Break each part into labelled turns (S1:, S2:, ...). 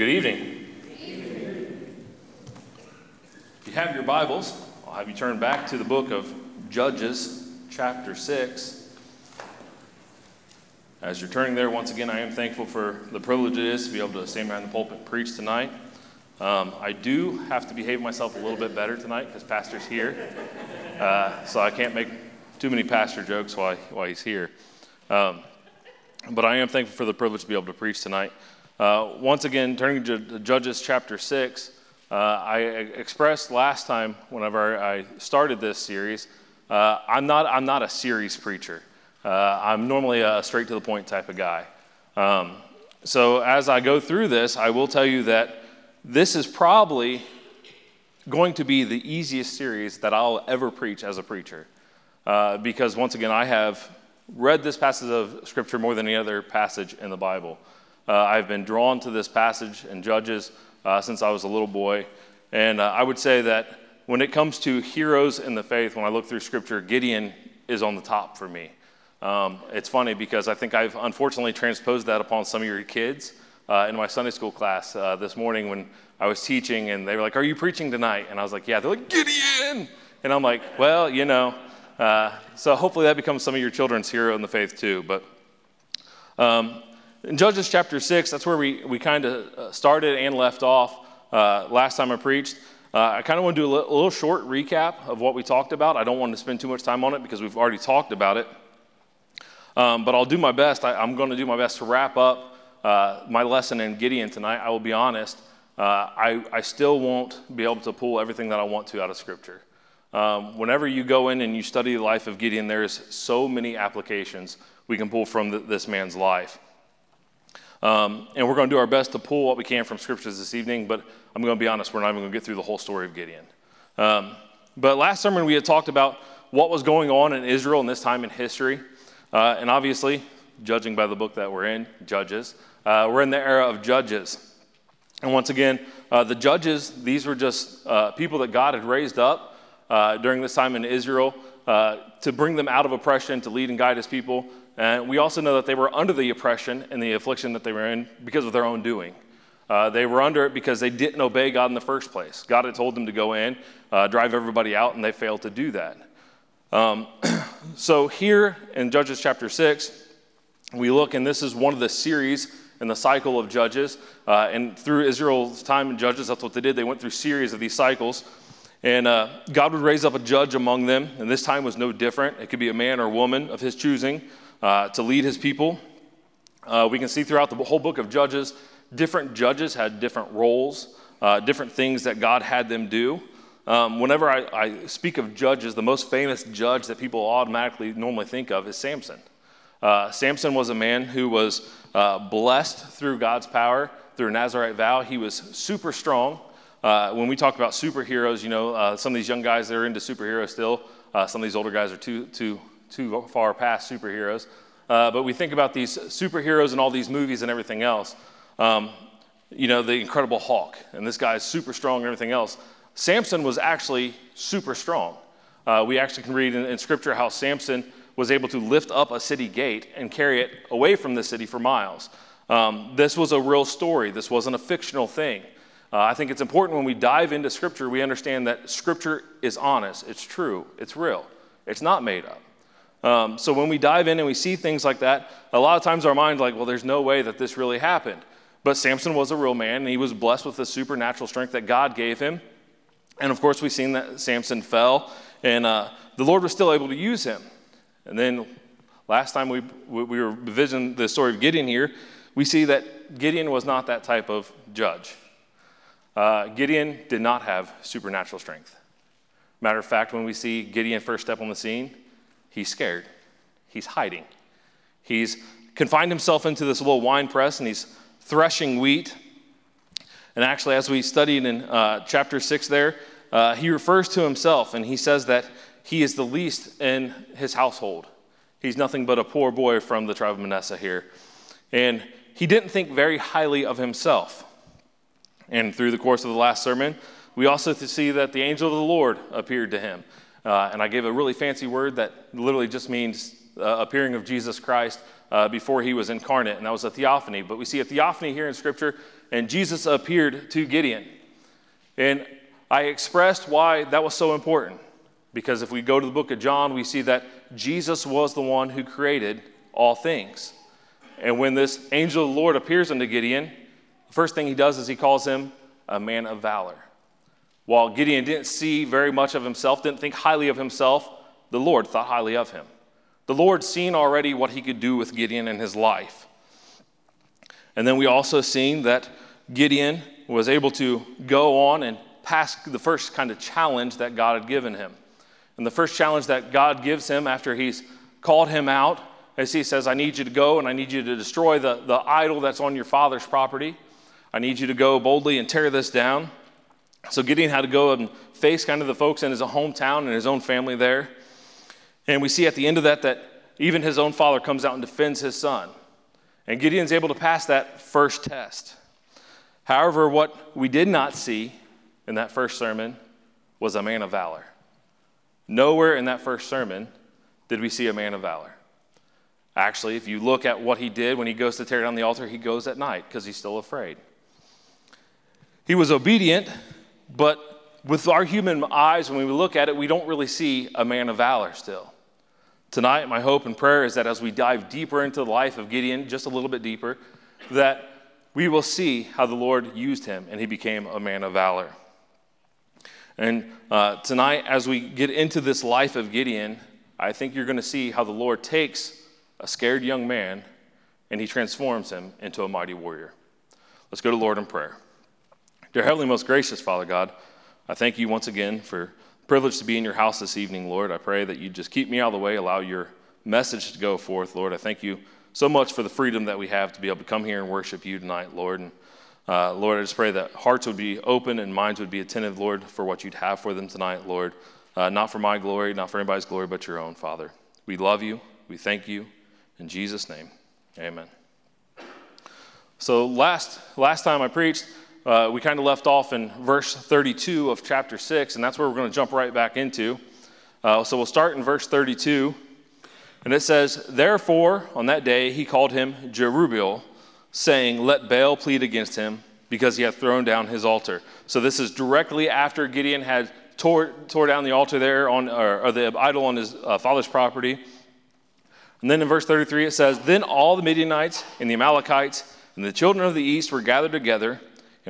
S1: Good evening. If you have your Bibles, I'll have you turn back to the book of Judges, chapter 6. As you're turning there, once again, I am thankful for the privilege it is to be able to stand behind the pulpit and preach tonight. Um, I do have to behave myself a little bit better tonight because Pastor's here. Uh, so I can't make too many pastor jokes while, while he's here. Um, but I am thankful for the privilege to be able to preach tonight. Uh, once again, turning to Judges chapter 6, uh, I expressed last time, whenever I started this series, uh, I'm, not, I'm not a series preacher. Uh, I'm normally a straight to the point type of guy. Um, so as I go through this, I will tell you that this is probably going to be the easiest series that I'll ever preach as a preacher. Uh, because once again, I have read this passage of Scripture more than any other passage in the Bible. Uh, I've been drawn to this passage in Judges uh, since I was a little boy. And uh, I would say that when it comes to heroes in the faith, when I look through Scripture, Gideon is on the top for me. Um, it's funny because I think I've unfortunately transposed that upon some of your kids uh, in my Sunday school class uh, this morning when I was teaching, and they were like, Are you preaching tonight? And I was like, Yeah. They're like, Gideon! And I'm like, Well, you know. Uh, so hopefully that becomes some of your children's hero in the faith too. But um, in Judges chapter 6, that's where we, we kind of uh, started and left off uh, last time I preached. Uh, I kind of want to do a little, a little short recap of what we talked about. I don't want to spend too much time on it because we've already talked about it. Um, but I'll do my best. I, am going to do my best to wrap up uh, my lesson in Gideon tonight. I will be honest, uh, I, I still won't be able to pull everything that I want to out of Scripture. Um, whenever you go in and you study the life of Gideon, there's so many applications we can pull from this man's life. Um, and we're going to do our best to pull what we can from scriptures this evening, but I'm going to be honest, we're not even going to get through the whole story of Gideon. Um, but last sermon, we had talked about what was going on in Israel in this time in history. Uh, and obviously, judging by the book that we're in, Judges, uh, we're in the era of Judges. And once again, uh, the judges, these were just uh, people that God had raised up uh, during this time in Israel uh, to bring them out of oppression, to lead and guide his people. And we also know that they were under the oppression and the affliction that they were in because of their own doing. Uh, they were under it because they didn't obey God in the first place. God had told them to go in, uh, drive everybody out, and they failed to do that. Um, so, here in Judges chapter 6, we look, and this is one of the series in the cycle of Judges. Uh, and through Israel's time in Judges, that's what they did. They went through series of these cycles. And uh, God would raise up a judge among them, and this time was no different. It could be a man or woman of his choosing uh, to lead his people. Uh, we can see throughout the whole book of Judges, different judges had different roles, uh, different things that God had them do. Um, whenever I, I, speak of judges, the most famous judge that people automatically normally think of is Samson. Uh, Samson was a man who was uh, blessed through God's power, through a Nazarite vow. He was super strong. Uh, when we talk about superheroes, you know, some of these young guys that are into superheroes still, some of these older guys are too, too too far past superheroes. Uh, but we think about these superheroes and all these movies and everything else. Um, you know, the Incredible Hulk, and this guy is super strong and everything else. Samson was actually super strong. Uh, we actually can read in, in, Scripture how Samson was able to lift up a city gate and carry it away from the city for miles. Um, this was a real story, this wasn't a fictional thing. Uh, I think it's important when we dive into Scripture, we understand that Scripture is honest, it's true, it's real, it's not made up. Um, so when we dive in and we see things like that, a lot of times our mind's like, well, there's no way that this really happened. But Samson was a real man, and he was blessed with the supernatural strength that God gave him. And of course, we've seen that Samson fell, and uh, the Lord was still able to use him. And then last time we, we were visiting the story of Gideon here, we see that Gideon was not that type of judge. Uh, Gideon did not have supernatural strength. Matter of fact, when we see Gideon first step on the scene, He's scared. He's hiding. He's confined himself into this little wine press and he's threshing wheat. And actually, as we studied in uh, chapter 6 there, uh, he refers to himself and he says that he is the least in his household. He's nothing but a poor boy from the tribe of Manasseh here. And he didn't think very highly of himself. And through the course of the last sermon, we also see that the angel of the Lord appeared to him. Uh, and I gave a really fancy word that literally just means uh, appearing of Jesus Christ uh, before he was incarnate, and that was a theophany. But we see a theophany here in Scripture, and Jesus appeared to Gideon. And I expressed why that was so important. Because if we go to the book of John, we see that Jesus was the one who created all things. And when this angel of the Lord appears unto Gideon, the first thing he does is he calls him a man of valor. While Gideon didn't see very much of himself, didn't think highly of himself, the Lord thought highly of him. The Lord seen already what he could do with Gideon in his life. And then we also seen that Gideon was able to go on and pass the first kind of challenge that God had given him. And the first challenge that God gives him after he's called him out as he says, I need you to go and I need you to destroy the, the idol that's on your father's property. I need you to go boldly and tear this down. So Gideon had to go and face kind of the folks in his hometown and his own family there. And we see at the end of that that even his own father comes out and defends his son. And Gideon's able to pass that first test. However, what we did not see in that first sermon was a man of valor. Nowhere in that first sermon did we see a man of valor. Actually, if you look at what he did when he goes to tear down the altar, he goes at night because he's still afraid. He was obedient, but with our human eyes, when we look at it, we don't really see a man of valor still. Tonight, my hope and prayer is that as we dive deeper into the life of Gideon, just a little bit deeper, that we will see how the Lord used him and he became a man of valor. And uh, tonight, as we get into this life of Gideon, I think you're going to see how the Lord takes a scared young man and he transforms him into a mighty warrior. Let's go to Lord in prayer. Dear Heavenly, most gracious Father God, I thank you once again for the privilege to be in your house this evening, Lord. I pray that you just keep me out of the way, allow your message to go forth, Lord. I thank you so much for the freedom that we have to be able to come here and worship you tonight, Lord. And uh, Lord, I just pray that hearts would be open and minds would be attentive, Lord, for what you'd have for them tonight, Lord. Uh, not for my glory, not for anybody's glory, but your own, Father. We love you. We thank you. In Jesus' name, amen. So last, last time I preached, uh, we kind of left off in verse 32 of chapter 6, and that's where we're going to jump right back into. Uh, so we'll start in verse 32. And it says, Therefore, on that day, he called him Jerubbaal saying, Let Baal plead against him because he hath thrown down his altar. So this is directly after Gideon had tore, tore down the altar there on, or, or the idol on his uh, father's property. And then in verse 33 it says, Then all the Midianites and the Amalekites and the children of the east were gathered together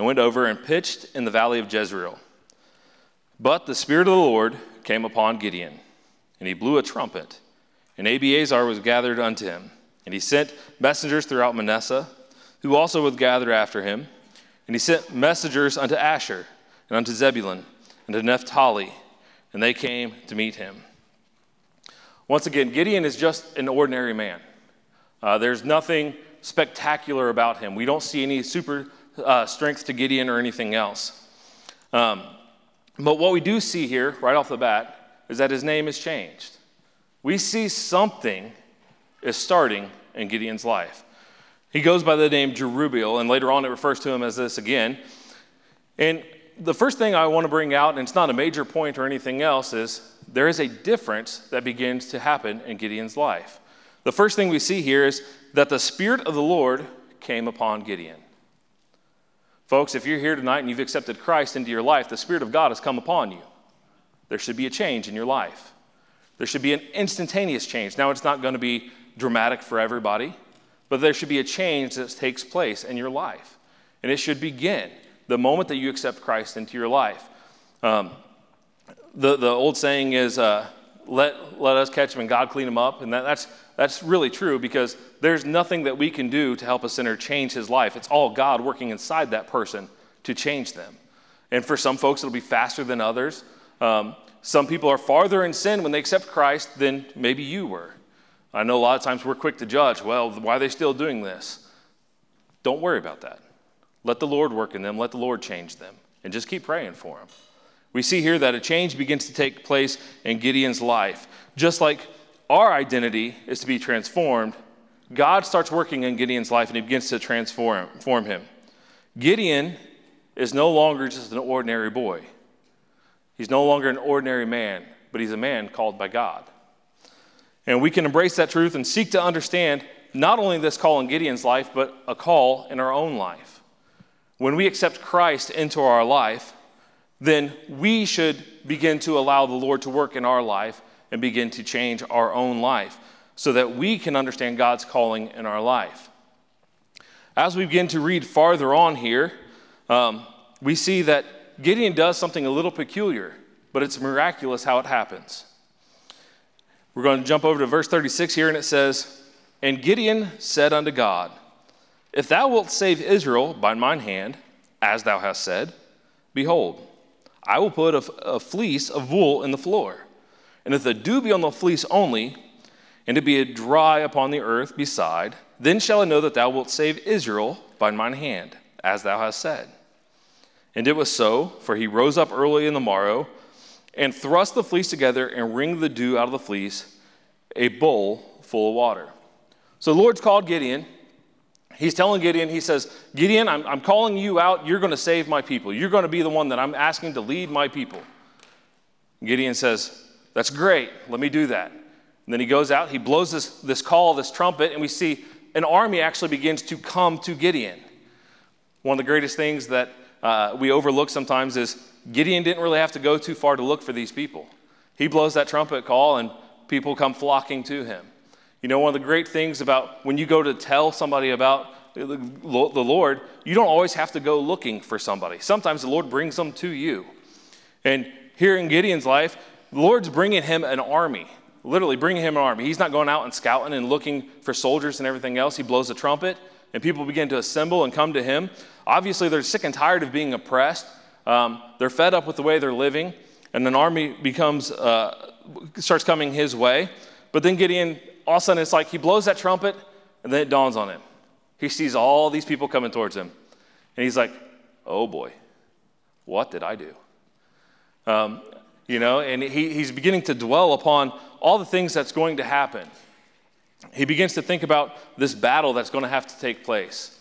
S1: and went over and pitched in the valley of Jezreel. But the Spirit of the Lord came upon Gideon, and he blew a trumpet, and Abiezer was gathered unto him. And he sent messengers throughout Manasseh who also would gather after him. And he sent messengers unto Asher, and unto Zebulun, and to Naphtali, and they came to meet him. Once again, Gideon is just an ordinary man. Uh, there's nothing spectacular about him. We don't see any super uh, strength to Gideon or anything else. Um, but what we do see here, right off the bat, is that his name is changed. We see something is starting in Gideon's life. He goes by the name Jerubbaal, and later on it refers to him as this again. And the first thing I want to bring out, and it's not a major point or anything else, is there is a difference that begins to happen in Gideon's life. The first thing we see here is that the Spirit of the Lord came upon Gideon. Folks, if you're here tonight and you've accepted Christ into your life, the Spirit of God has come upon you. There should be a change in your life. There should be an instantaneous change. Now, it's not going to be dramatic for everybody. But there should be a change that takes place in your life. And it should begin the moment that you accept Christ into your life. Um, the, the old saying is, uh, let, let us catch him and God clean him up. And that, that's, that's really true because there's nothing that we can do to help a sinner change his life. It's all God working inside that person to change them. And for some folks, it'll be faster than others. Um, some people are farther in sin when they accept Christ than maybe you were. I know a lot of times we're quick to judge, well, why are they still doing this? Don't worry about that. Let the Lord work in them, let the Lord change them, and just keep praying for them. We see here that a change begins to take place in Gideon's life. Just like our identity is to be transformed, God starts working in Gideon's life and he begins to transform him. Gideon is no longer just an ordinary boy. He's no longer an ordinary man, but he's a man called by God. And we can embrace that truth and seek to understand not only this call in Gideon's life, but a call in our own life. When we accept Christ into our life, then we should begin to allow the Lord to work in our life and begin to change our own life so that we can understand God's calling in our life. As we begin to read farther on here, um, we see that Gideon does something a little peculiar, but it's miraculous how it happens. We're going to jump over to verse 36 here, and it says, And Gideon said unto God, If thou wilt save Israel by mine hand, as thou hast said, behold, I will put a, a fleece of wool in the floor. And if the dew be on the fleece only, and it be dry upon the earth beside, then shall I know that thou wilt save Israel by mine hand, as thou hast said. And it was so, for he rose up early in the morrow, and thrust the fleece together, and wringed the dew out of the fleece, a bowl full of water. So the Lord's called Gideon. He's telling Gideon, he says, Gideon, I'm, I'm calling you out. You're going to save my people. You're going to be the one that I'm asking to lead my people. Gideon says, That's great. Let me do that. And then he goes out, he blows this, this call, this trumpet, and we see an army actually begins to come to Gideon. One of the greatest things that uh, we overlook sometimes is Gideon didn't really have to go too far to look for these people. He blows that trumpet call, and people come flocking to him. You know, one of the great things about when you go to tell somebody about the Lord, you don't always have to go looking for somebody. Sometimes the Lord brings them to you. And here in Gideon's life, the Lord's bringing him an army, literally bringing him an army. He's not going out and scouting and looking for soldiers and everything else. He blows a trumpet, and people begin to assemble and come to him. Obviously, they're sick and tired of being oppressed. Um, they're fed up with the way they're living, and an army becomes uh, starts coming his way. But then Gideon all of a sudden it's like he blows that trumpet and then it dawns on him. He sees all these people coming towards him. And he's like, oh boy, what did I do? Um, you know, and he, he's beginning to dwell upon all the things that's going to happen. He begins to think about this battle that's going to have to take place.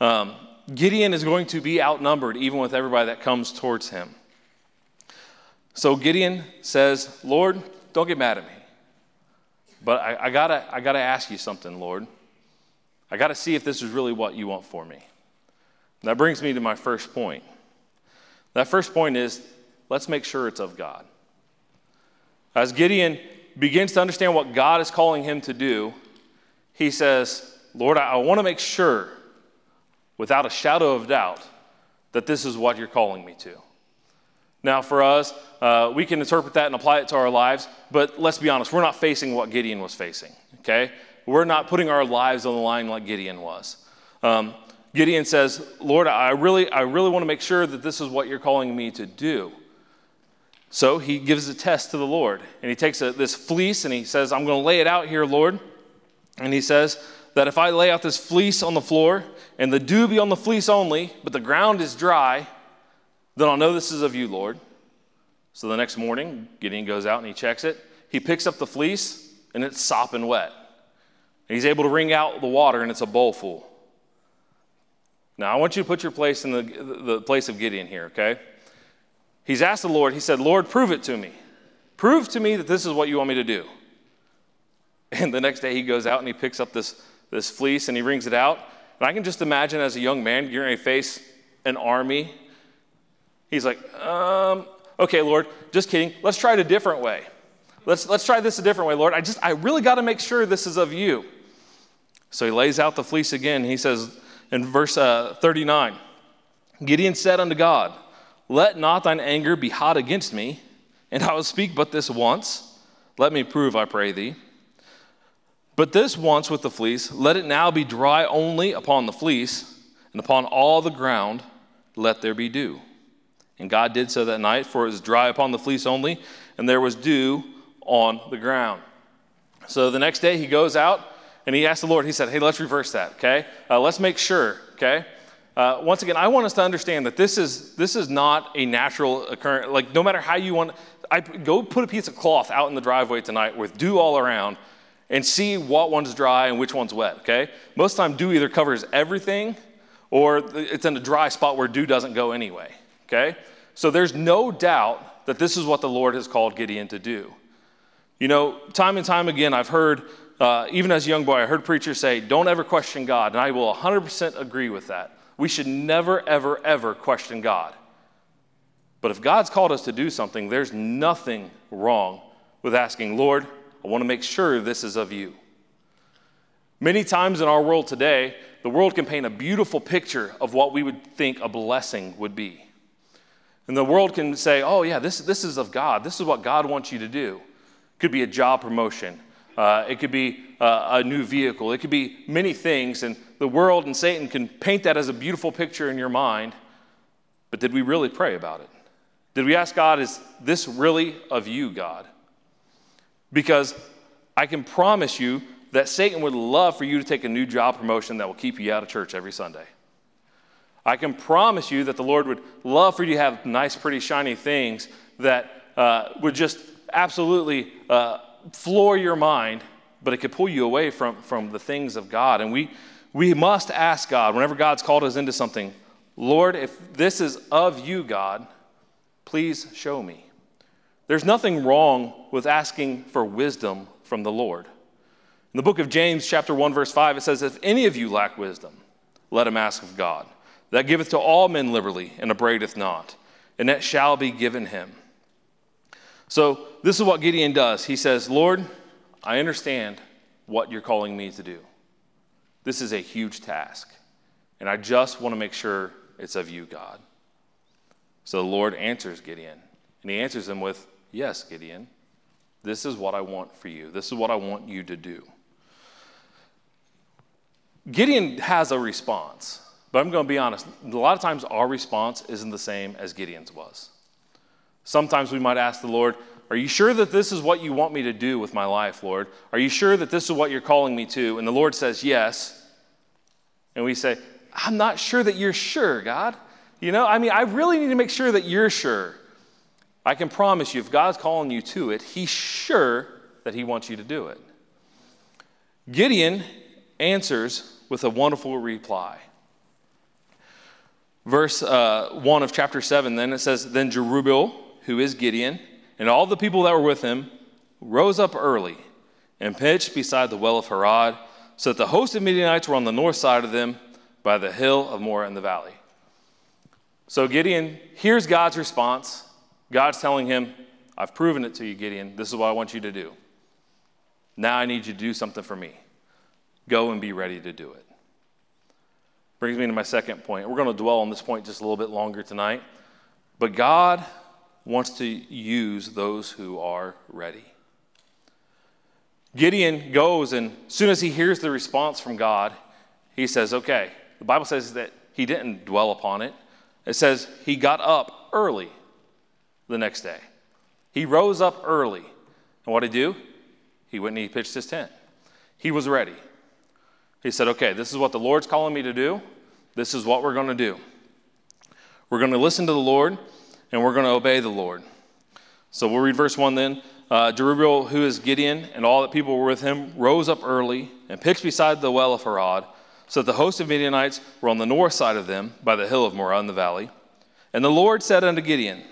S1: Um, Gideon is going to be outnumbered even with everybody that comes towards him. So Gideon says, Lord, don't get mad at me. But I, I, gotta, I gotta ask you something, Lord. I gotta see if this is really what you want for me. And that brings me to my first point. That first point is let's make sure it's of God. As Gideon begins to understand what God is calling him to do, he says, Lord, I, I want to make sure, without a shadow of doubt, that this is what you're calling me to. Now, for us, uh, we can interpret that and apply it to our lives, but let's be honest, we're not facing what Gideon was facing, okay? We're not putting our lives on the line like Gideon was. Um, Gideon says, Lord, I really, I really want to make sure that this is what you're calling me to do. So he gives a test to the Lord, and he takes a, this fleece and he says, I'm going to lay it out here, Lord. And he says that if I lay out this fleece on the floor, and the dew be on the fleece only, but the ground is dry, then I'll know this is of you, Lord. So the next morning, Gideon goes out and he checks it. He picks up the fleece, and it's sopping wet. And he's able to wring out the water, and it's a bowl full. Now, I want you to put your place in the, the place of Gideon here, okay? He's asked the Lord, he said, Lord, prove it to me. Prove to me that this is what you want me to do. And the next day he goes out and he picks up this, this fleece and he wrings it out. And I can just imagine as a young man, you're going to face an army He's like, um, okay, Lord, just kidding. Let's try it a different way. Let's, let's try this a different way, Lord. I just, I really got to make sure this is of you. So he lays out the fleece again. He says in verse uh, 39 Gideon said unto God, Let not thine anger be hot against me, and I will speak but this once. Let me prove, I pray thee. But this once with the fleece, let it now be dry only upon the fleece, and upon all the ground let there be dew. And God did so that night, for it was dry upon the fleece only, and there was dew on the ground. So the next day he goes out and he asked the Lord, he said, Hey, let's reverse that, okay? Uh, let's make sure, okay? Uh, once again, I want us to understand that this is, this is not a natural occurrence. Like, no matter how you want, I go put a piece of cloth out in the driveway tonight with dew all around and see what one's dry and which one's wet, okay? Most of the time, dew either covers everything or it's in a dry spot where dew doesn't go anyway, okay? So there's no doubt that this is what the Lord has called Gideon to do. You know, time and time again, I've heard, uh, even as a young boy, I heard preachers say, don't ever question God. And I will 100% agree with that. We should never, ever, ever question God. But if God's called us to do something, there's nothing wrong with asking, Lord, I want to make sure this is of you. Many times in our world today, the world can paint a beautiful picture of what we would think a blessing would be. And the world can say, oh, yeah, this, this is of God. This is what God wants you to do. It could be a job promotion, uh, it could be uh, a new vehicle, it could be many things. And the world and Satan can paint that as a beautiful picture in your mind. But did we really pray about it? Did we ask God, is this really of you, God? Because I can promise you that Satan would love for you to take a new job promotion that will keep you out of church every Sunday. I can promise you that the Lord would love for you to have nice, pretty, shiny things that uh, would just absolutely uh, floor your mind, but it could pull you away from, from the things of God. And we, we must ask God, whenever God's called us into something, Lord, if this is of you, God, please show me. There's nothing wrong with asking for wisdom from the Lord. In the book of James, chapter 1, verse 5, it says, If any of you lack wisdom, let him ask of God, that giveth to all men liberally and upbraideth not, and that shall be given him. So, this is what Gideon does. He says, Lord, I understand what you're calling me to do. This is a huge task, and I just want to make sure it's of you, God. So the Lord answers Gideon, and he answers him with, Yes, Gideon, this is what I want for you. This is what I want you to do. Gideon has a response, but I'm going to be honest. A lot of times our response isn't the same as Gideon's was. Sometimes we might ask the Lord, Are you sure that this is what you want me to do with my life, Lord? Are you sure that this is what you're calling me to? And the Lord says, Yes. And we say, I'm not sure that you're sure, God. You know, I mean, I really need to make sure that you're sure. I can promise you, if God's calling you to it, He's sure that He wants you to do it. Gideon answers with a wonderful reply. Verse uh, 1 of chapter 7, then it says, Then Jerubbaal, who is Gideon, and all the people that were with him rose up early and pitched beside the well of Harod, so that the host of Midianites were on the north side of them by the hill of Moreh in the valley. So Gideon hears God's response. God's telling him, I've proven it to you, Gideon. This is what I want you to do. Now I need you to do something for me. Go and be ready to do it. Brings me to my second point. We're going to dwell on this point just a little bit longer tonight. But God wants to use those who are ready. Gideon goes, and as soon as he hears the response from God, he says, Okay. The Bible says that he didn't dwell upon it. It says he got up early the next day. He rose up early. And what did he do? He went and he pitched his tent. He was ready. He said, Okay, this is what the Lord's calling me to do. This is what we're going to do. We're going to listen to the Lord and we're going to obey the Lord. So we'll read verse 1 then. Uh, Jerubbaal, who is Gideon, and all the people were with him, rose up early and pitched beside the well of Harod, so that the host of Midianites were on the north side of them, by the hill of Moreh in the valley. And the Lord said unto Gideon,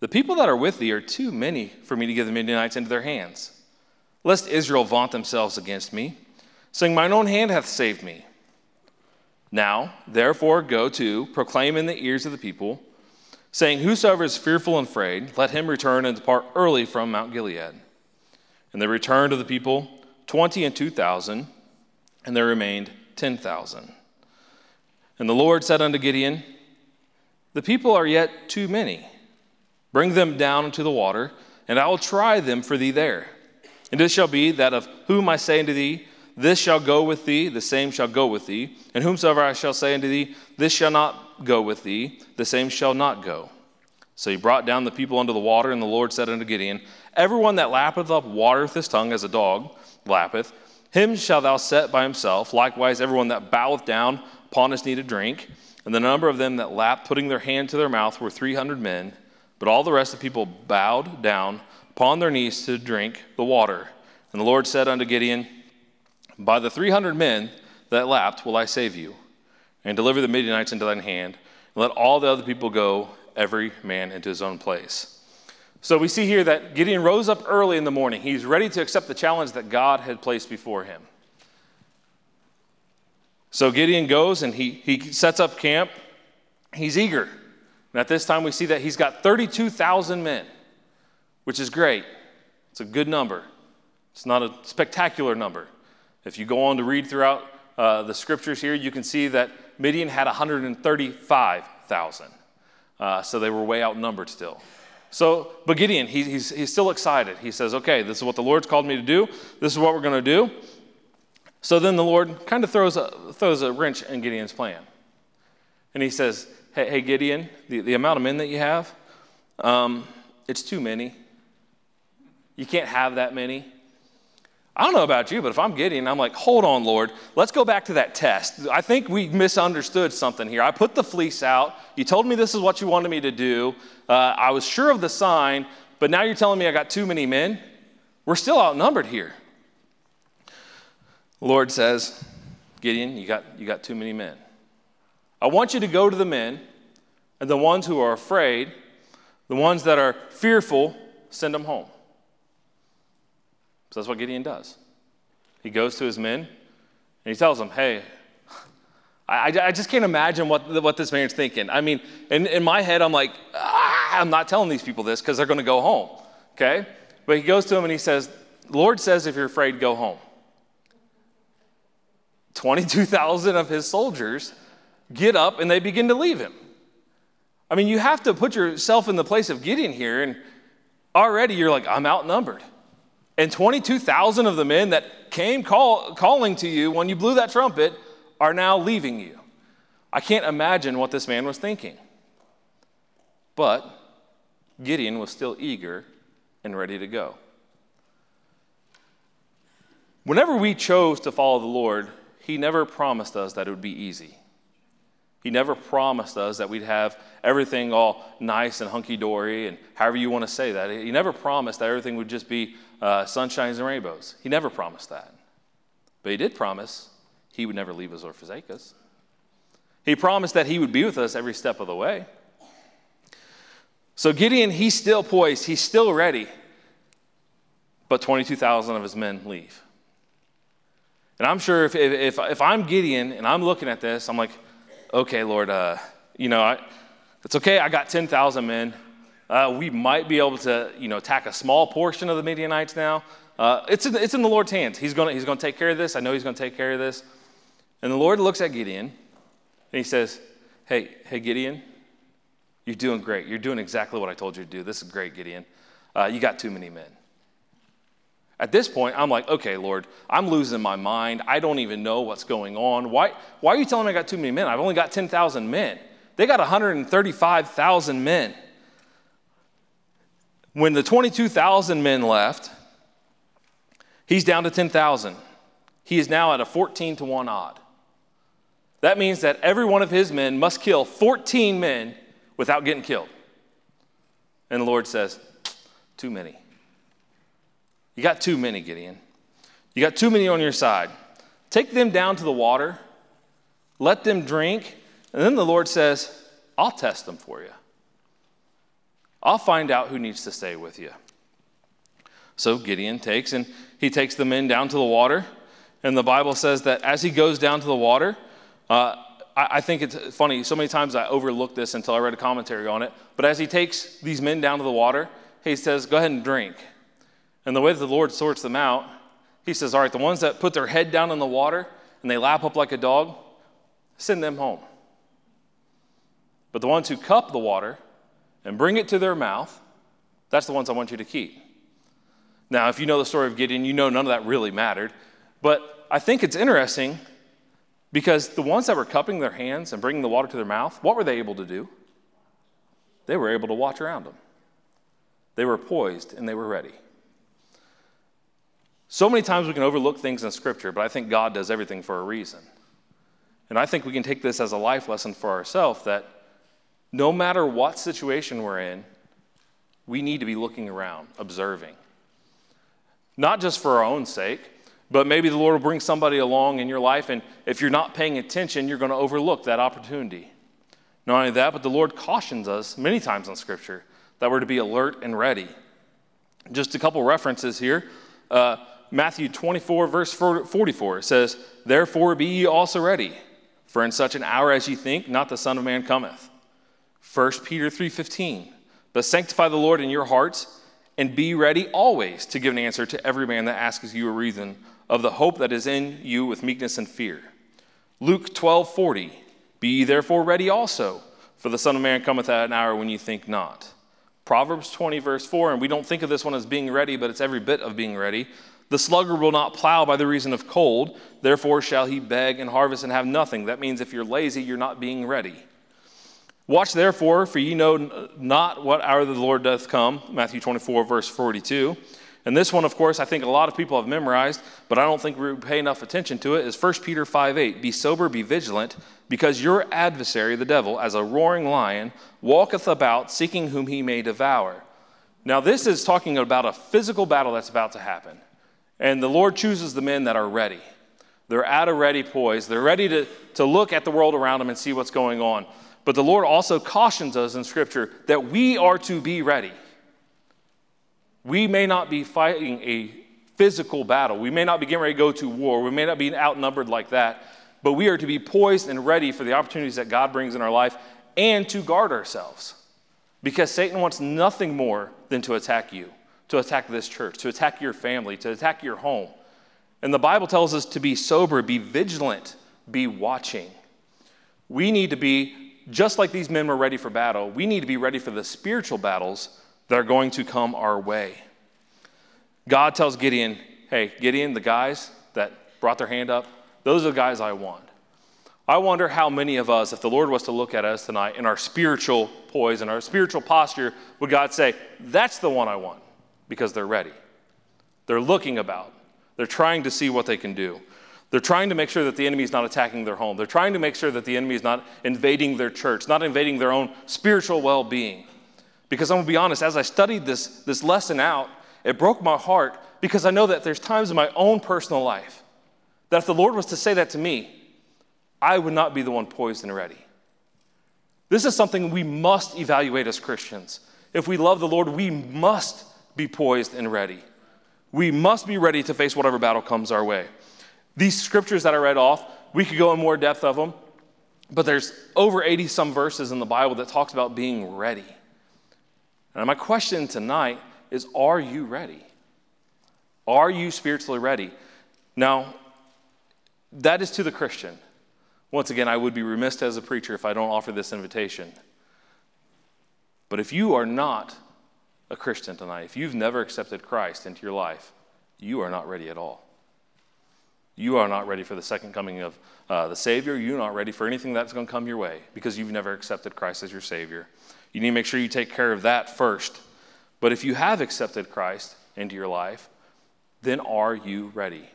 S1: The people that are with thee are too many for me to give the Midianites into their hands, lest Israel vaunt themselves against me saying, Mine own hand hath saved me. Now, therefore, go to, proclaim in the ears of the people, saying, Whosoever is fearful and afraid, let him return and depart early from Mount Gilead. And they returned of the people twenty and two thousand, and there remained ten thousand. And the Lord said unto Gideon, The people are yet too many. Bring them down into the water, and I will try them for thee there. And it shall be that of whom I say unto thee, this shall go with thee, the same shall go with thee. And whomsoever I shall say unto thee, This shall not go with thee, the same shall not go. So he brought down the people unto the water, and the Lord said unto Gideon, Everyone that lappeth up water with his tongue as a dog lappeth, him shalt thou set by himself. Likewise, everyone that boweth down upon his knee to drink. And the number of them that lapped, putting their hand to their mouth, were three hundred men. But all the rest of the people bowed down upon their knees to drink the water. And the Lord said unto Gideon, by the 300 men that lapped will I save you, and deliver the Midianites into thine hand, and let all the other people go, every man into his own place. So we see here that Gideon rose up early in the morning. He's ready to accept the challenge that God had placed before him. So Gideon goes and he, he sets up camp. He's eager. And at this time, we see that he's got 32,000 men, which is great. It's a good number. It's not a spectacular number. If you go on to read throughout uh, the scriptures here, you can see that Midian had 135,000. Uh, so they were way outnumbered still. So, but Gideon, he, he's, he's still excited. He says, okay, this is what the Lord's called me to do. This is what we're going to do. So then the Lord kind of throws a, throws a wrench in Gideon's plan. And he says, hey, hey Gideon, the, the amount of men that you have, um, it's too many. You can't have that many. I don't know about you, but if I'm Gideon, I'm like, hold on, Lord, let's go back to that test. I think we misunderstood something here. I put the fleece out. You told me this is what you wanted me to do. Uh, I was sure of the sign, but now you're telling me I got too many men. We're still outnumbered here. The Lord says, Gideon, you got, you got too many men. I want you to go to the men, and the ones who are afraid, the ones that are fearful, send them home. So that's what Gideon does. He goes to his men, and he tells them, hey, I, I just can't imagine what, what this man's thinking. I mean, in, in my head, I'm like, ah, I'm not telling these people this because they're going to go home, okay? But he goes to him and he says, Lord says, if you're afraid, go home. 22,000 of his soldiers get up and they begin to leave him. I mean, you have to put yourself in the place of Gideon here, and already you're like, I'm outnumbered. And 22,000 of the men that came call, calling to you when you blew that trumpet are now leaving you. I can't imagine what this man was thinking. But Gideon was still eager and ready to go. Whenever we chose to follow the Lord, he never promised us that it would be easy. He never promised us that we'd have everything all nice and hunky dory, and however you want to say that. He never promised that everything would just be uh, sunshines and rainbows. He never promised that. But he did promise he would never leave us or forsake us. He promised that he would be with us every step of the way. So Gideon, he's still poised, he's still ready, but 22,000 of his men leave. And I'm sure if, if, if I'm Gideon and I'm looking at this, I'm like, okay, Lord, uh, you know, I, it's okay, I got 10,000 men. Uh, we might be able to, you know, attack a small portion of the Midianites now. Uh, it's, in, it's in the Lord's hands. He's going he's to take care of this. I know he's going to take care of this. And the Lord looks at Gideon and he says, hey, hey, Gideon, you're doing great. You're doing exactly what I told you to do. This is great, Gideon. Uh, you got too many men. At this point, I'm like, okay, Lord, I'm losing my mind. I don't even know what's going on. Why, why are you telling me I got too many men? I've only got 10,000 men. They got 135,000 men. When the 22,000 men left, he's down to 10,000. He is now at a 14 to 1 odd. That means that every one of his men must kill 14 men without getting killed. And the Lord says, Too many. You got too many, Gideon. You got too many on your side. Take them down to the water, let them drink, and then the Lord says, I'll test them for you. I'll find out who needs to stay with you. So Gideon takes and he takes the men down to the water. And the Bible says that as he goes down to the water, uh, I, I think it's funny. So many times I overlooked this until I read a commentary on it. But as he takes these men down to the water, he says, Go ahead and drink. And the way that the Lord sorts them out, he says, All right, the ones that put their head down in the water and they lap up like a dog, send them home. But the ones who cup the water and bring it to their mouth, that's the ones I want you to keep. Now, if you know the story of Gideon, you know none of that really mattered. But I think it's interesting because the ones that were cupping their hands and bringing the water to their mouth, what were they able to do? They were able to watch around them. They were poised and they were ready. So many times we can overlook things in Scripture, but I think God does everything for a reason. And I think we can take this as a life lesson for ourselves that no matter what situation we're in, we need to be looking around, observing. Not just for our own sake, but maybe the Lord will bring somebody along in your life, and if you're not paying attention, you're going to overlook that opportunity. Not only that, but the Lord cautions us many times in Scripture that we're to be alert and ready. Just a couple references here. Uh, Matthew 24, verse 44, says, Therefore be ye also ready, for in such an hour as ye think, not the Son of Man cometh. 1 Peter 3:15, But sanctify the Lord in your hearts, and be ready always to give an answer to every man that asks you a reason of the hope that is in you with meekness and fear. Luke 12:40, Be ye therefore ready also, for the Son of Man cometh at an hour when ye think not. Proverbs 20, verse 4, and we don't think of this one as being ready, but it's every bit of being ready. The sluggard will not plow by the reason of cold, therefore shall he beg and harvest and have nothing. That means if you're lazy, you're not being ready. Watch therefore, for ye know not what hour the Lord doth come. Matthew 24, verse 42. And this one, of course, I think a lot of people have memorized, but I don't think we pay enough attention to it, is 1 Peter 5 8. Be sober, be vigilant, because your adversary, the devil, as a roaring lion, walketh about seeking whom he may devour. Now, this is talking about a physical battle that's about to happen. And the Lord chooses the men that are ready. They're at a ready poise. They're ready to, to look at the world around them and see what's going on. But the Lord also cautions us in Scripture that we are to be ready. We may not be fighting a physical battle. We may not be getting ready to go to war. We may not be outnumbered like that. But we are to be poised and ready for the opportunities that God brings in our life and to guard ourselves. Because Satan wants nothing more than to attack you to attack this church, to attack your family, to attack your home. And the Bible tells us to be sober, be vigilant, be watching. We need to be, just like these men were ready for battle, we need to be ready for the spiritual battles that are going to come our way. God tells Gideon, hey, Gideon, the guys that brought their hand up, those are the guys I want. I wonder how many of us, if the Lord was to look at us tonight in our spiritual poise and our spiritual posture, would God say, that's the one I want? because they're ready. They're looking about. They're trying to see what they can do. They're trying to make sure that the enemy is not attacking their home. They're trying to make sure that the enemy is not invading their church, not invading their own spiritual well being. Because I'm gonna be honest, as I studied this, this lesson out, it broke my heart because I know that there's times in my own personal life that if the Lord was to say that to me, I would not be the one poised and ready. This is something we must evaluate as Christians. If we love the Lord, we must be poised and ready. We must be ready to face whatever battle comes our way. These scriptures that I read off, we could go in more depth of them, but there's over 80 some verses in the Bible that talks about being ready. And my question tonight is are you ready? Are you spiritually ready? Now, that is to the Christian. Once again, I would be remiss as a preacher if I don't offer this invitation. But if you are not a Christian tonight, if you've never accepted Christ into your life, you are not ready at all. You are not ready for the second coming of uh, the Savior. You're not ready for anything that's going to come your way because you've never accepted Christ as your Savior. You need to make sure you take care of that first. But if you have accepted Christ into your life, then are you ready?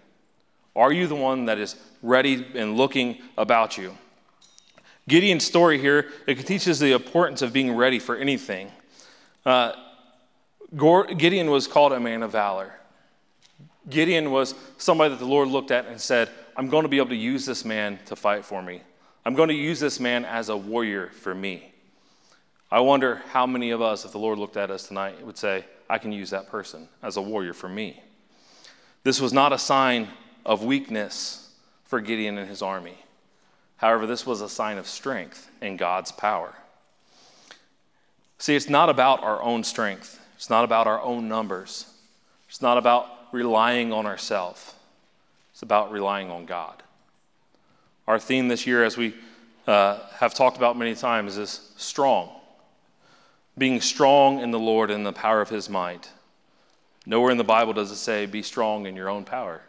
S1: Are you the one that is ready and looking about you? Gideon's story here, it teaches the importance of being ready for anything. Uh, Gideon was called a man of valor. Gideon was somebody that the Lord looked at and said, I'm going to be able to use this man to fight for me. I'm going to use this man as a warrior for me. I wonder how many of us, if the Lord looked at us tonight, would say, I can use that person as a warrior for me. This was not a sign of weakness for Gideon and his army. However, this was a sign of strength in God's power. See, it's not about our own strength. It's not about our own numbers. It's not about relying on ourselves. It's about relying on God. Our theme this year, as we uh, have talked about many times, is strong. Being strong in the Lord and the power of his might. Nowhere in the Bible does it say, be strong in your own power.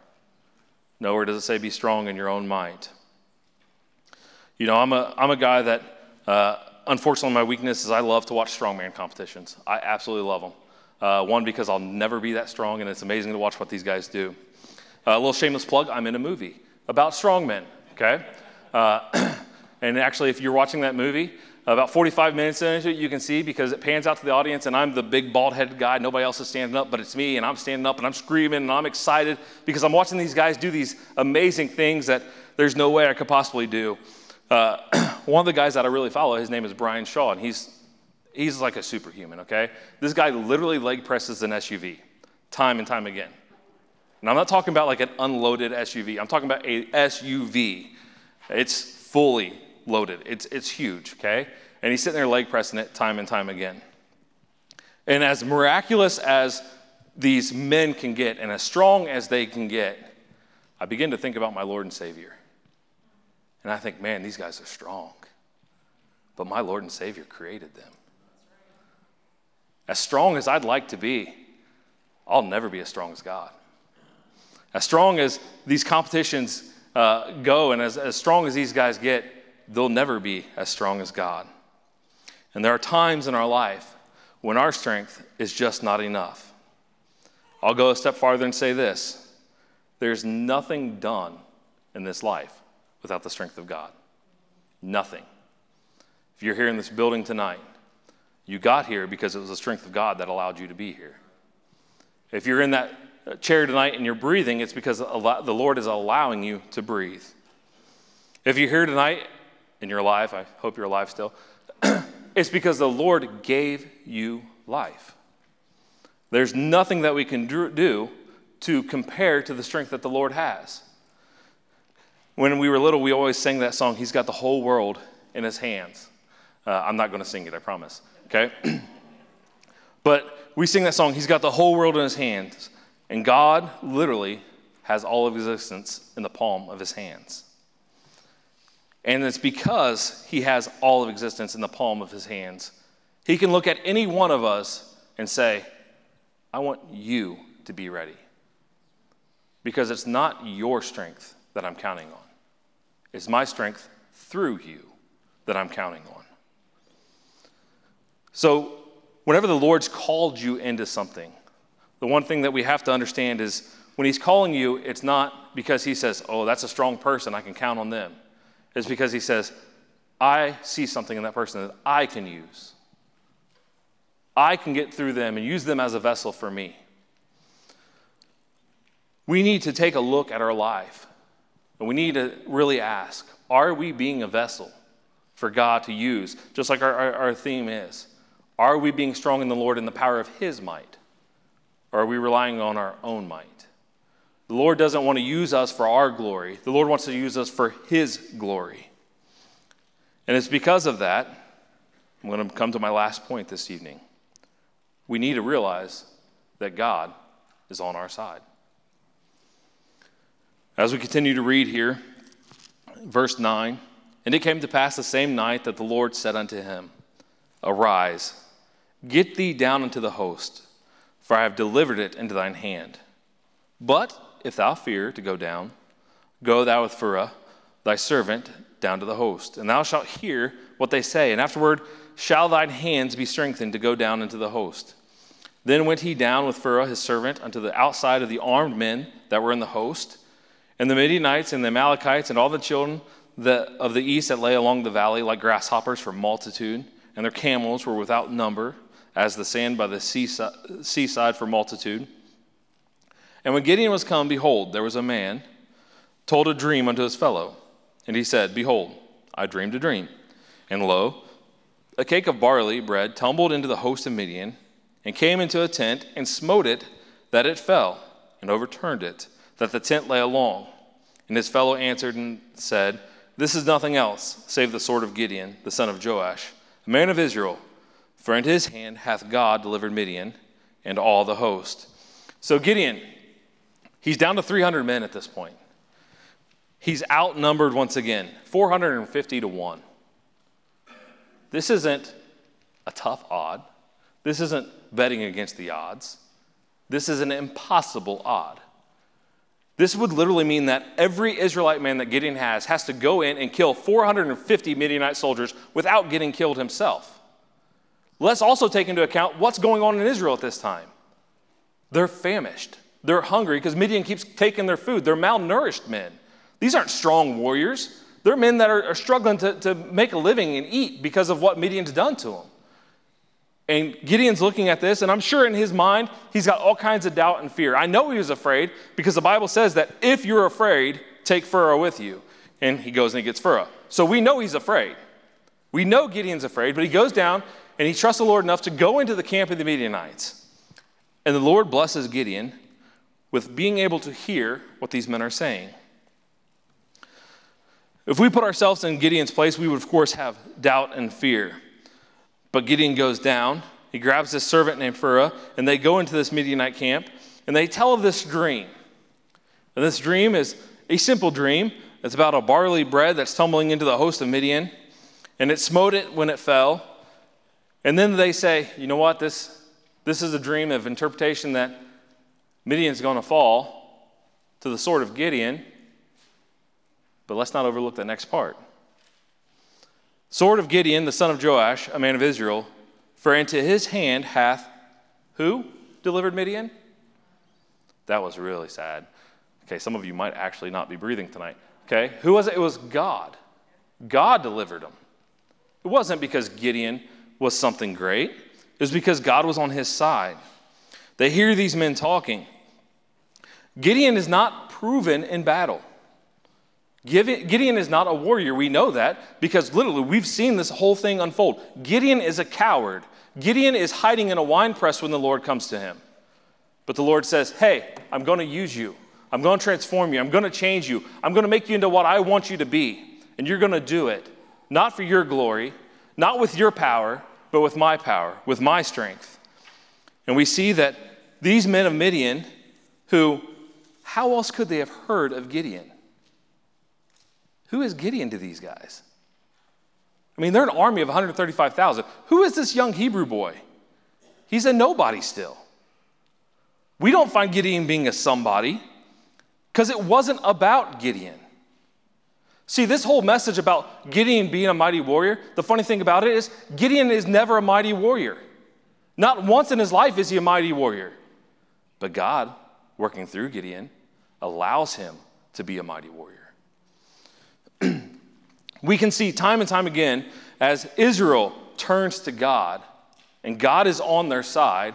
S1: Nowhere does it say, be strong in your own might. You know, I'm a, I'm a guy that uh, unfortunately, my weakness is I love to watch strongman competitions. I absolutely love them. Uh, one, because I'll never be that strong, and it's amazing to watch what these guys do. Uh, a little shameless plug I'm in a movie about strongmen, okay? Uh, and actually, if you're watching that movie, about 45 minutes into it, you can see because it pans out to the audience, and I'm the big bald headed guy. Nobody else is standing up, but it's me, and I'm standing up and I'm screaming and I'm excited because I'm watching these guys do these amazing things that there's no way I could possibly do. Uh, one of the guys that I really follow, his name is Brian Shaw, and he's he's like a superhuman, okay? This guy literally leg presses an SUV time and time again. And I'm not talking about like an unloaded SUV, I'm talking about a SUV. It's fully loaded, it's, it's huge, okay? And he's sitting there leg pressing it time and time again. And as miraculous as these men can get and as strong as they can get, I begin to think about my Lord and Savior. And I think, man, these guys are strong. But my Lord and Savior created them. As strong as I'd like to be, I'll never be as strong as God. As strong as these competitions uh, go and as, as strong as these guys get, they'll never be as strong as God. And there are times in our life when our strength is just not enough. I'll go a step farther and say this there's nothing done in this life without the strength of God. Nothing. If you're here in this building tonight, you got here because it was the strength of God that allowed you to be here. If you're in that chair tonight and you're breathing, it's because the Lord is allowing you to breathe. If you're here tonight and you're alive, I hope you're alive still, it's because the Lord gave you life. There's nothing that we can do to compare to the strength that the Lord has. When we were little, we always sang that song, He's got the whole world in His hands. Uh, I'm not going to sing it, I promise, okay? but we sing that song, He's got the whole world in His hands. And God literally has all of existence in the palm of His hands. And it's because He has all of existence in the palm of His hands. He can look at any one of us and say, I want you to be ready because it's not your strength that I'm counting on. It's my strength through you that I'm counting on. So, whenever the Lord's called you into something, the one thing that we have to understand is when He's calling you, it's not because He says, Oh, that's a strong person, I can count on them. It's because He says, I see something in that person that I can use. I can get through them and use them as a vessel for me. We need to take a look at our life and we need to really ask are we being a vessel for God to use? Just like our, our, our, theme is. Are we being strong in the Lord in the power of His might? Or are we relying on our own might? The Lord doesn't want to use us for our glory, the Lord wants to use us for His glory. And it's because of that, I'm going to come to my last point this evening. We need to realize that God is on our side. As we continue to read here, verse 9, and it came to pass the same night that the Lord said unto him, Arise, get thee down into the host, for I have delivered it into thine hand. But if thou fear to go down, go thou with Phurah, thy servant, down to the host, and thou shalt hear what they say, and afterward shall thine hands be strengthened to go down into the host. Then went he down with Phurah his servant unto the outside of the armed men that were in the host. And the Midianites and the Amalekites and all the children that, of the east that lay along the valley like grasshoppers for multitude, and their camels were without number, as the sand by the seaside for multitude. And when Gideon was come, behold, there was a man told a dream unto his fellow. And he said, Behold, I dreamed a dream. And lo, a cake of barley bread tumbled into the host of Midian, and came into a tent, and smote it that it fell, and overturned it that the tent lay along. And his fellow answered and said, This is nothing else save the sword of Gideon, the son of Joash, a man of Israel. For into his hand hath God delivered Midian and all the host. So Gideon, he's down to 300 men at this point. He's outnumbered once again, 450 to 1. This isn't a tough odd. This isn't betting against the odds. This is an impossible odd. This would literally mean that every Israelite man that Gideon has has to go in and kill 450 Midianite soldiers without getting killed himself. Let's also take into account what's going on in Israel at this time. They're famished, they're hungry because Midian keeps taking their food. They're malnourished men. These aren't strong warriors. They're men that are, are struggling to, to make a living and eat because of what Midian's done to them. And Gideon's looking at this, and I'm sure in his mind, he's got all kinds of doubt and fear. I know he was afraid because the Bible says that if you're afraid, take Phurah with you. And he goes and he gets Phurah. So we know he's afraid. We know Gideon's afraid, but he goes down and he trusts the Lord enough to go into the camp of the Midianites. And the Lord blesses Gideon with being able to hear what these men are saying. If we put ourselves in Gideon's place, we would, of course, have doubt and fear. But Gideon goes down. He grabs this servant named Phurah, and they go into this Midianite camp, and they tell of this dream. And this dream is a simple dream. It's about a barley bread that's tumbling into the host of Midian, and it smote it when it fell. And then they say, you know what, this, this is a dream of interpretation that Midian's going to fall to the sword of Gideon. But let's not overlook the next part. Sword of Gideon, the son of Joash, a man of Israel, for into his hand hath who delivered Midian? That was really sad. Okay, some of you might actually not be breathing tonight. Okay, who was it? It was God. God delivered him. It wasn't because Gideon was something great, it was because God was on his side. They hear these men talking. Gideon is not proven in battle. Gideon is not a warrior. We know that because literally we've seen this whole thing unfold. Gideon is a coward. Gideon is hiding in a wine press when the Lord comes to him. But the Lord says, Hey, I'm going to use you. I'm going to transform you. I'm going to change you. I'm going to make you into what I want you to be. And you're going to do it, not for your glory, not with your power, but with my power, with my strength. And we see that these men of Midian, who, how else could they have heard of Gideon? Who is Gideon to these guys? I mean, they're an army of 135,000. Who is this young Hebrew boy? He's a nobody still. We don't find Gideon being a somebody because it wasn't about Gideon. See, this whole message about Gideon being a mighty warrior, the funny thing about it is, Gideon is never a mighty warrior. Not once in his life is he a mighty warrior. But God, working through Gideon, allows him to be a mighty warrior. we can see time and time again as Israel turns to God and God is on their side,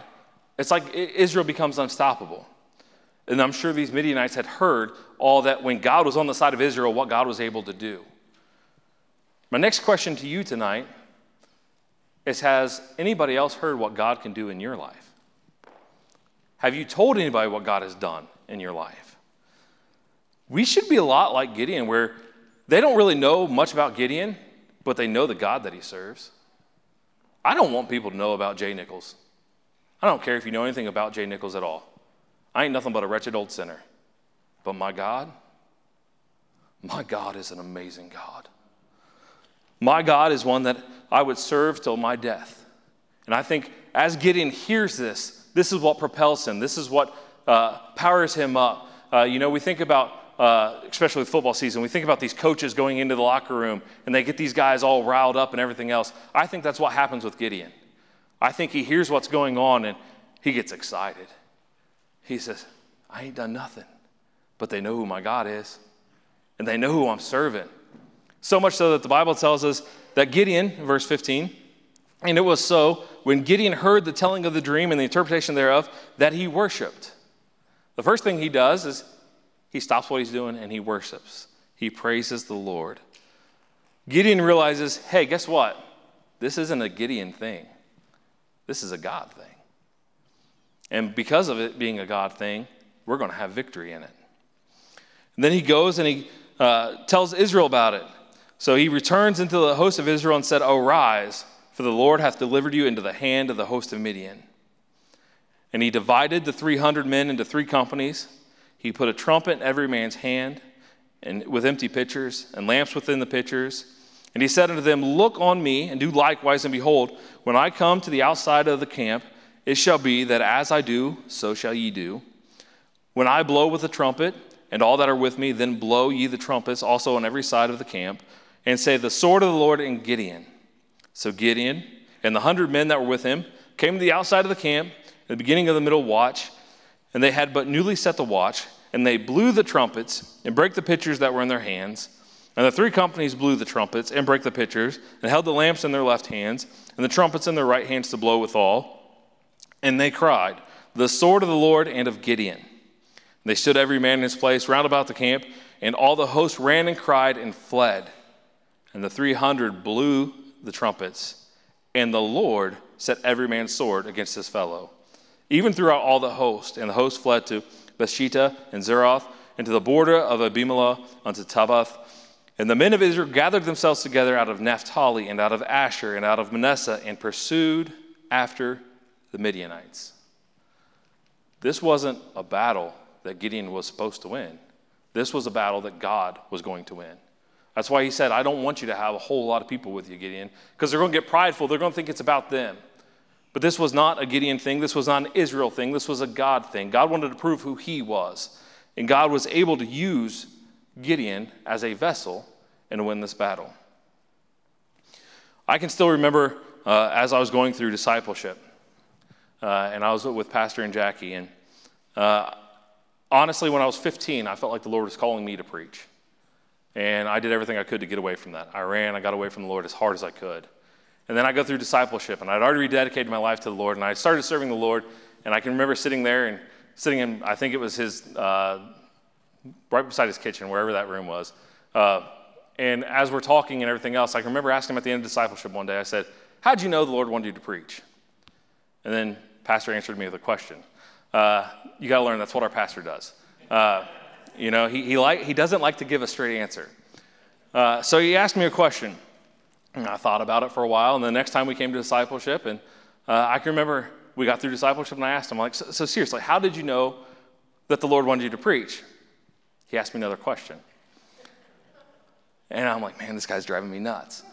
S1: it's like Israel becomes unstoppable. And I'm sure these Midianites had heard all that when God was on the side of Israel, what God was able to do. My next question to you tonight is Has anybody else heard what God can do in your life? Have you told anybody what God has done in your life? We should be a lot like Gideon, where they don't really know much about Gideon, but they know the God that he serves. I don't want people to know about Jay Nichols. I don't care if you know anything about Jay Nichols at all. I ain't nothing but a wretched old sinner. But my God, my God is an amazing God. My God is one that I would serve till my death. And I think as Gideon hears this, this is what propels him, this is what uh, powers him up. Uh, you know, we think about uh, especially with football season, we think about these coaches going into the locker room and they get these guys all riled up and everything else. I think that's what happens with Gideon. I think he hears what's going on and he gets excited. He says, I ain't done nothing, but they know who my God is and they know who I'm serving. So much so that the Bible tells us that Gideon, verse 15, and it was so when Gideon heard the telling of the dream and the interpretation thereof that he worshiped. The first thing he does is he stops what he's doing and he worships. He praises the Lord. Gideon realizes hey, guess what? This isn't a Gideon thing, this is a God thing. And because of it being a God thing, we're going to have victory in it. And then he goes and he uh, tells Israel about it. So he returns into the host of Israel and said, Arise, for the Lord hath delivered you into the hand of the host of Midian. And he divided the 300 men into three companies he put a trumpet in every man's hand, and with empty pitchers, and lamps within the pitchers. And he said unto them, Look on me, and do likewise, and behold, when I come to the outside of the camp, it shall be that as I do, so shall ye do. When I blow with the trumpet, and all that are with me, then blow ye the trumpets also on every side of the camp, and say, The sword of the Lord and Gideon. So Gideon and the hundred men that were with him came to the outside of the camp at the beginning of the middle watch, and they had but newly set the watch, and they blew the trumpets and brake the pitchers that were in their hands. And the three companies blew the trumpets and brake the pitchers, and held the lamps in their left hands, and the trumpets in their right hands to blow withal. And they cried, The sword of the Lord and of Gideon. They stood every man in his place round about the camp, and all the host ran and cried and fled. And the three hundred blew the trumpets, And the Lord set every man's sword against his fellow, even throughout all the host. And the host fled to Bethshittah and Zeroth, and to the border of Abimelech unto Tabbath. And the men of Israel gathered themselves together out of Naphtali and out of Asher and out of Manasseh and pursued after the Midianites. This wasn't a battle that Gideon was supposed to win. This was a battle that God was going to win. That's why he said, I don't want you to have a whole lot of people with you, Gideon, because they're going to get prideful. They're going to think it's about them. But this was not a Gideon thing. This was not an Israel thing. This was a God thing. God wanted to prove who he was. And God was able to use Gideon as a vessel and win this battle. I can still remember uh, as I was going through discipleship, uh, and I was with Pastor and Jackie, and uh, honestly, when I was 15, I felt like the Lord was calling me to preach. And I did everything I could to get away from that. I ran, I got away from the Lord as hard as I could. And then I go through discipleship, and I'd already rededicated my life to the Lord, and I started serving the Lord. And I can remember sitting there and sitting in, I think it was his, uh, right beside his kitchen, wherever that room was. Uh, and as we're talking and everything else, I can remember asking him at the end of discipleship one day, I said, How'd you know the Lord wanted you to preach? And then Pastor answered me with a question. Uh, you got to learn that's what our pastor does. Uh, you know, he, he, like, he doesn't like to give a straight answer. Uh, so he asked me a question. And I thought about it for a while. And the next time we came to discipleship, and uh, I can remember we got through discipleship, and I asked him, like, so, so seriously, how did you know that the Lord wanted you to preach? He asked me another question. And I'm like, man, this guy's driving me nuts.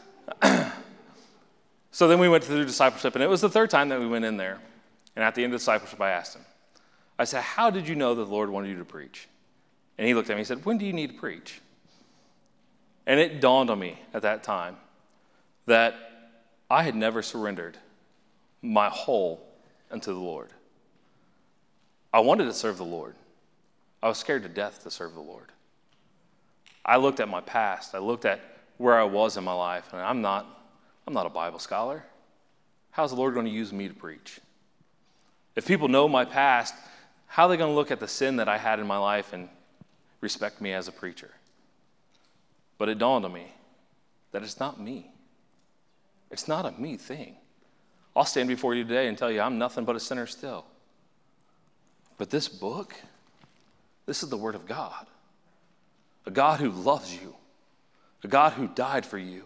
S1: so then we went through discipleship, and it was the third time that we went in there. And at the end of discipleship, I asked him, I said, How did you know that the Lord wanted you to preach? And he looked at me and said, When do you need to preach? And it dawned on me at that time that I had never surrendered my whole unto the Lord. I wanted to serve the Lord. I was scared to death to serve the Lord. I looked at my past. I looked at where I was in my life, and I'm not, I'm not a Bible scholar. How's the Lord going to use me to preach? If people know my past, how are they going to look at the sin that I had in my life and respect me as a preacher. But it dawned on me that it's not me. It's not a me thing. I'll stand before you today and tell you I'm nothing but a sinner still. But this book, this is the Word of God. A God who loves you, a God who died for you,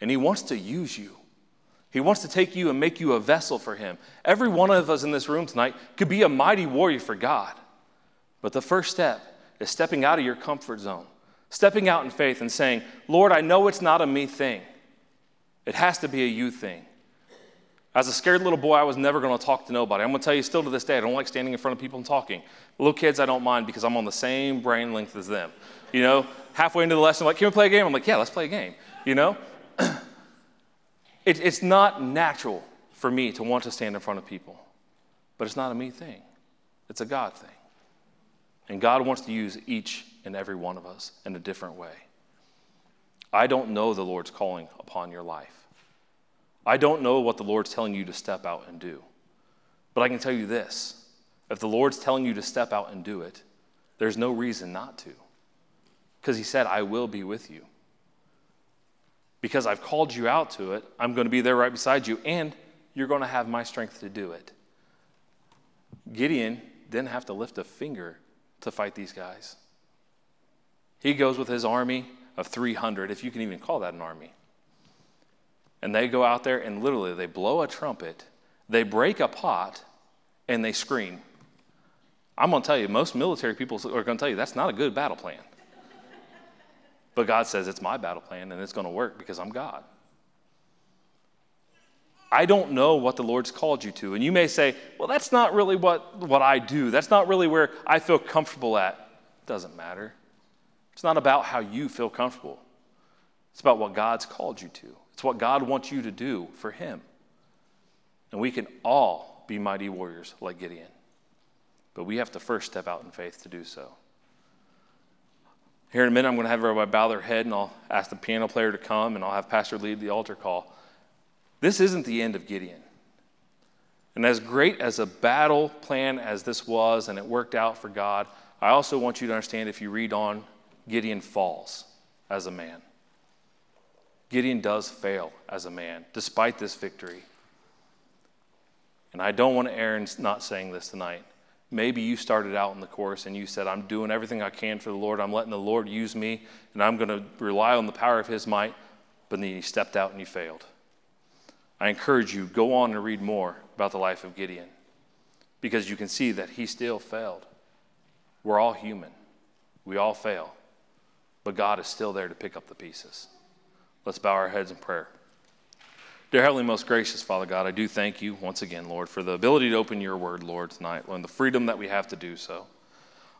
S1: and He wants to use you. He wants to take you and make you a vessel for Him. Every one of us in this room tonight could be a mighty warrior for God. But the first step is stepping out of your comfort zone, stepping out in faith and saying, Lord, I know it's not a me thing. It has to be a you thing. As a scared little boy, I was never going to talk to nobody. I'm going to tell you still to this day, I don't like standing in front of people and talking. Little kids, I don't mind because I'm on the same brain length as them. You know, halfway into the lesson, like, can we play a game? I'm like, yeah, let's play a game. You know? it, it's not natural for me to want to stand in front of people, but it's not a me thing, it's a God thing. And God wants to use each and every one of us in a different way. I don't know the Lord's calling upon your life. I don't know what the Lord's telling you to step out and do. But I can tell you this if the Lord's telling you to step out and do it, there's no reason not to. Because He said, I will be with you. Because I've called you out to it, I'm going to be there right beside you, and you're going to have my strength to do it. Gideon didn't have to lift a finger to fight these guys. He goes with his army of 300, if you can even call that an army. And they go out there and literally they blow a trumpet, they break a pot, and they scream. I'm going to tell you, most military people are going to tell you that's not a good battle plan. But God says it's my battle plan and it's going to work because I'm God. I don't know what the Lord's called you to. And you may say, well, that's not really what, what I do. That's not really where I feel comfortable at. Doesn't matter. It's not about how you feel comfortable, it's about what God's called you to. It's what God wants you to do for Him. And we can all be mighty warriors like Gideon. But we have to first step out in faith to do so. Here in a minute, I'm going to have everybody bow their head and I'll ask the piano player to come and I'll have Pastor lead the altar call. This isn't the end of Gideon. And as great as a battle plan as this was, and it worked out for God, I also want you to understand if you read on, Gideon falls as a man. Gideon does fail as a man, despite this victory. And I don't want Aaron not saying this tonight. Maybe you started out in the course and you said, I'm doing everything I can for the Lord. I'm letting the Lord use me, and I'm going to rely on the power of His might. But then you stepped out and you failed. I encourage you, go on and read more about the life of Gideon because you can see that he still failed. We're all human, we all fail, but God is still there to pick up the pieces. Let's bow our heads in prayer. Dear Heavenly, most gracious Father God, I do thank you once again, Lord, for the ability to open your word, Lord, tonight, and the freedom that we have to do so.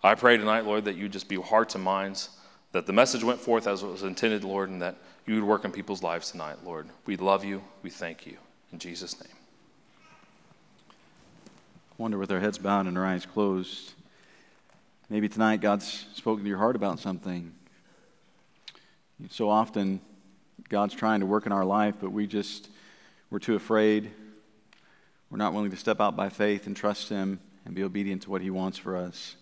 S1: I pray tonight, Lord, that you just be hearts and minds, that the message went forth as it was intended, Lord, and that you would work in people's lives tonight, Lord. We love you. We thank you. In Jesus' name.
S2: I wonder with our heads bowed and our eyes closed, maybe tonight God's spoken to your heart about something. So often, God's trying to work in our life, but we just we're too afraid. We're not willing to step out by faith and trust Him and be obedient to what He wants for us.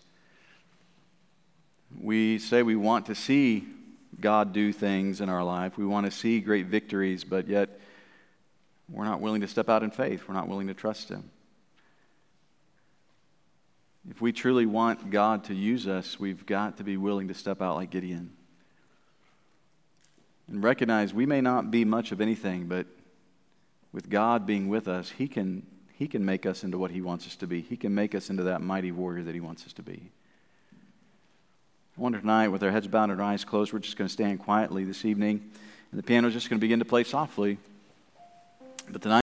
S2: We say we want to see God do things in our life. We want to see great victories, but yet we're not willing to step out in faith. We're not willing to trust Him. If we truly want God to use us, we've got to be willing to step out like Gideon and recognize we may not be much of anything, but with God being with us, He can, he can make us into what He wants us to be. He can make us into that mighty warrior that He wants us to be. I wonder tonight, with our heads bowed and our eyes closed, we're just going to stand quietly this evening, and the piano's just going to begin to play softly. But tonight,